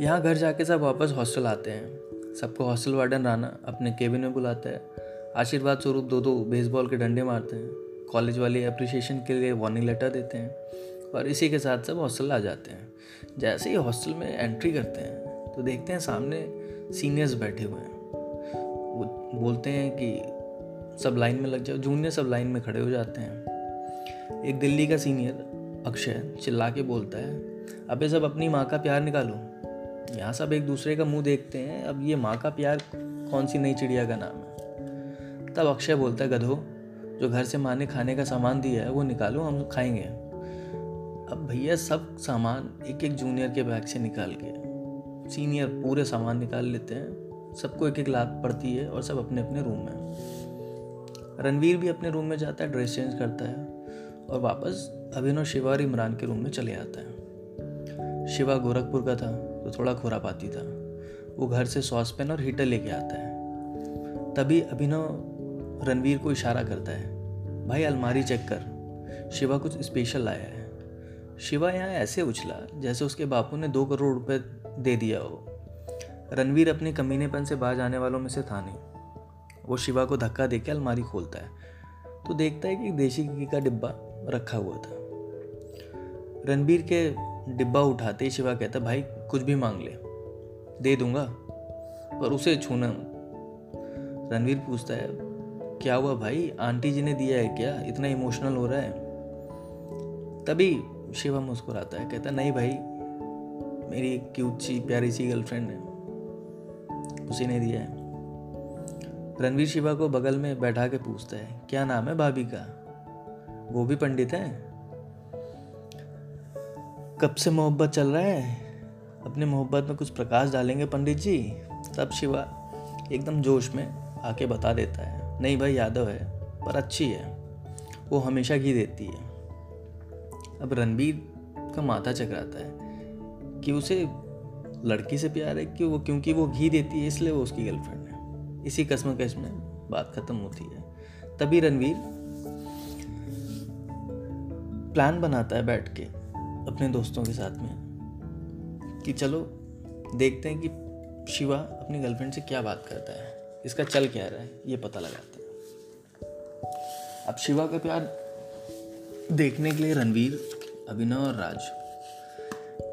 यहाँ घर जाके सब वापस हॉस्टल आते हैं। सबको हॉस्टल वार्डन राना अपने केबिन में बुलाता है। आशीर्वाद स्वरूप दो दो बेसबॉल के डंडे मारते हैं। कॉलेज वाले अप्रिसिएशन के लिए वार्निंग लेटर देते हैं और इसी के साथ सब हॉस्टल आ जाते हैं। जैसे ही हॉस्टल में एंट्री करते हैं तो देखते हैं सामने सीनियर्स बैठे हुए हैं। वो बोलते हैं कि सब लाइन में लग जाओ जूनियर सब लाइन में खड़े हो जाते हैं। एक दिल्ली का सीनियर अक्षय चिल्ला के बोलता है, अबे सब अपनी माँ का प्यार निकालो। यहाँ सब एक दूसरे का मुँह देखते हैं। अब ये माँ का प्यार कौन सी नई चिड़िया का नाम है? तब अक्षय बोलता है, गधो, जो घर से माँ ने खाने का सामान दिया है, वो निकालो, हम खाएँगे। अब भैया सब सामान एक एक जूनियर के बैग से निकाल के सीनियर पूरे सामान निकाल लेते हैं। सबको एक एक लात पड़ती है और सब अपने अपने रूम में रणवीर भी अपने रूम में जाता है ड्रेस चेंज करता है और वापस अभिनव, शिवा और इमरान के रूम में चले आता है। शिवा गोरखपुर का था। तो थोड़ा खुरापाती था। वो घर से सॉस पेन और हीटर लेके आता है। तभी अभिनव रणवीर को इशारा करता है, भाई अलमारी चेक कर। शिवा कुछ स्पेशल लाया है। शिवा यहाँ ऐसे उछला, जैसे उसके बापू ने दो करोड़ रुपए दे दिया हो। रणवीर अपने कमीनेपन से बाहर जाने वालों में से था नहीं। वो शिवा को धक्का देकर अलमारी खोलता है तो देखता है कि देसी घी का डिब्बा रखा हुआ था। रणबीर के डिब्बा उठाते ही शिवा कहता, भाई, कुछ भी मांग ले। दे दूँगा, पर उसे छूना रणवीर पूछता है, क्या हुआ भाई? आंटी जी ने दिया है क्या? इतना इमोशनल हो रहा है? तभी शिवा मुस्कुराता है, कहता, नहीं भाई, मेरी एक क्यूट सी प्यारी सी गर्लफ्रेंड है। उसी ने दिया है। रणवीर शिवा को बगल में बैठा के पूछता है, क्या नाम है भाभी का? वो भी पंडित है? कब से मोहब्बत चल रहा है? अपने मोहब्बत में कुछ प्रकाश डालेंगे पंडित जी? तब शिवा एकदम जोश में आके बता देता है। नहीं भाई, यादव है, पर अच्छी है। वो हमेशा घी देती है। अब रणबीर का माथा चकराता है कि उसे लड़की से प्यार है कि वो, क्योंकि वो घी देती है, इसलिए वो उसकी गर्लफ्रेंड है। इसी कसमकश में बात खत्म होती है। तभी रणवीर प्लान बनाता है बैठ के। अपने दोस्तों के साथ में। कि चलो, देखते हैं कि शिवा अपनी गर्लफ्रेंड से क्या बात करता है। इसका चल क्या रहा है, ये पता लगाते हैं। अब शिवा का प्यार देखने के लिए रणवीर, अभिनव और राज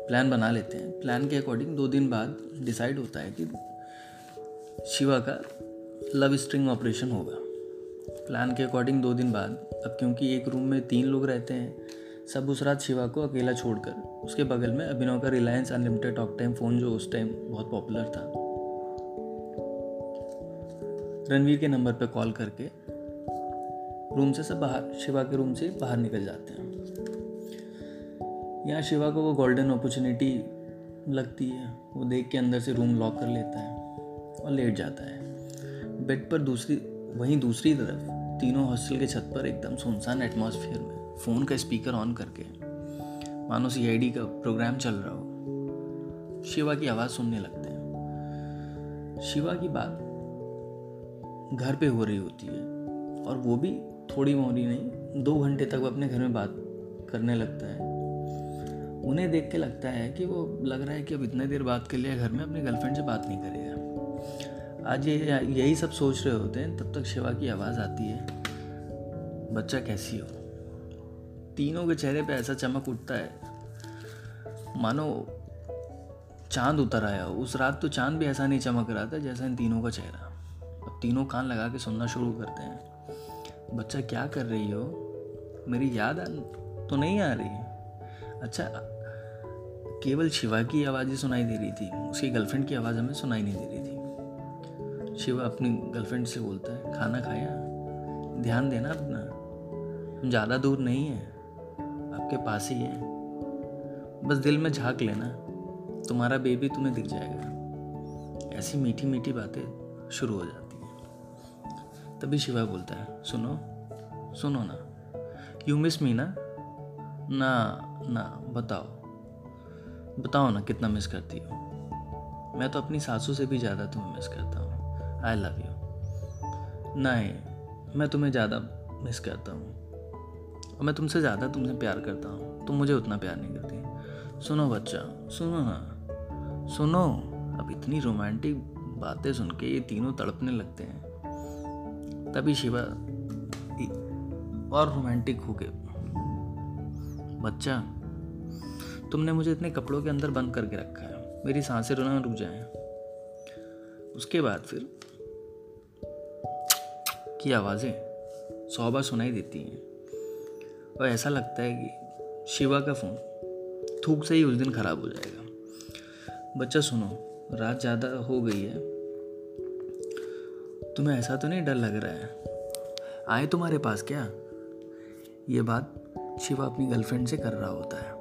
प्लान बना लेते हैं। प्लान के अकॉर्डिंग दो दिन बाद डिसाइड होता है कि शिवा का लव स्ट्रिंग ऑपरेशन होगा। प्लान के अकॉर्डिंग दो दिन बाद, अब क्योंकि एक रूम में तीन लोग रहते हैं सब उस रात शिवा को अकेला छोड़कर, उसके बगल में अभिनव का Reliance unlimited talk time phone जो उस टाइम बहुत पॉपुलर था। रणवीर के नंबर पर कॉल करके रूम से सब बाहर, शिवा के रूम से बाहर निकल जाते हैं। यहाँ शिवा को वो गोल्डन अपॉर्चुनिटी लगती है, वो देख के अंदर से रूम लॉक कर लेता है और लेट जाता है। बेड पर दूसरी, वहीं दूसरी तरफ़ तीनों हॉस्टल के छत पर एकदम सुनसान एटमॉस्फेयर में फ़ोन का स्पीकर ऑन करके मानो सी का प्रोग्राम चल रहा हो। शिवा की आवाज़ सुनने लगते हैं। शिवा की बात घर पे हो रही होती है और वो भी थोड़ी मोड़ी नहीं, दो घंटे तक वो अपने घर में बात करने लगता है। उन्हें देख के लगता है कि वो लग रहा है कि अब इतने देर बात कर लिया घर में अपनी गर्लफ्रेंड से बात नहीं करेगा। आज ये यही सब सोच रहे होते हैं, तब तक शिवा की आवाज़ आती है, बच्चा कैसी हो? तीनों के चेहरे पे ऐसा चमक उठता है। मानो चाँद उतर आया हो। उस रात तो चाँद भी ऐसा नहीं चमक रहा था जैसा इन तीनों का चेहरा। अब तीनों कान लगा के सुनना शुरू करते हैं। बच्चा क्या कर रही हो? मेरी याद तो नहीं आ रही। अच्छा केवल शिवा की आवाज़ सुनाई दे रही थी। उसकी गर्लफ्रेंड की आवाज़ हमें सुनाई नहीं दे रही थी। शिवा अपनी गर्लफ्रेंड से बोलता है, खाना खाया? ध्यान देना अपना। हम ज़्यादा दूर नहीं है। आपके पास ही है। बस दिल में झाँक लेना। तुम्हारा बेबी तुम्हें दिख जाएगा। ऐसी मीठी मीठी बातें शुरू हो जाती हैं। तभी शिवा बोलता है, सुनो सुनो ना। यू मिस मी ना? ना ना, बताओ। बताओ ना कितना मिस करती हो। मैं तो अपनी सासू से भी ज़्यादा तुम्हें मिस करता हूँ। आई लव यू नहीं, मैं तुम्हें ज़्यादा मिस करता हूँ। और मैं तुमसे ज़्यादा तुमसे प्यार करता हूँ। तुम मुझे उतना प्यार नहीं करती। सुनो बच्चा, सुनो ना। सुनो, अब इतनी रोमांटिक बातें सुन के ये तीनों तड़पने लगते हैं। तभी शिवा और रोमांटिक हो गए। बच्चा, तुमने मुझे इतने कपड़ों के अंदर बंद करके रखा है। मेरी साँसें रोना रुक जाए। उसके बाद फिर की आवाज़ें सौ बार सुनाई देती हैं। और ऐसा लगता है कि शिवा का फ़ोन थूक से ही उस दिन ख़राब हो जाएगा। बच्चा सुनो, रात ज़्यादा हो गई है। तुम्हें ऐसा तो नहीं डर लग रहा है? आए तुम्हारे पास क्या? ये बात शिवा अपनी गर्लफ्रेंड से कर रहा होता है।